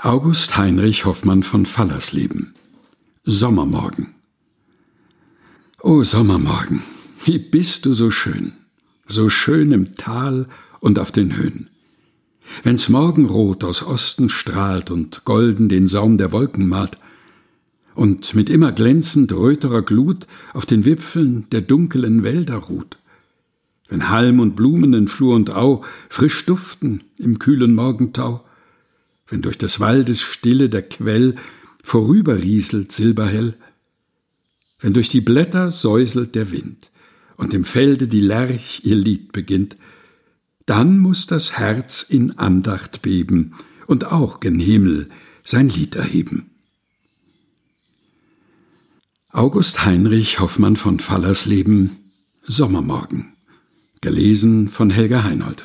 August Heinrich Hoffmann von Fallersleben. Sommermorgen. O Sommermorgen, wie bist du so schön, so schön im Tal und auf den Höhen. Wenn's Morgenrot aus Osten strahlt und golden den Saum der Wolken malt, und mit immer glänzend röterer Glut auf den Wipfeln der dunklen Wälder ruht, wenn Halm und Blumen in Flur und Au frisch duften im kühlen Morgentau, wenn durch des Waldes Stille der Quell vorüberrieselt silberhell, wenn durch die Blätter säuselt der Wind und im Felde die Lerch ihr Lied beginnt, dann muss das Herz in Andacht beben und auch gen Himmel sein Lied erheben. August Heinrich Hoffmann von Fallersleben Sommermorgen. Gelesen von Helga Heinold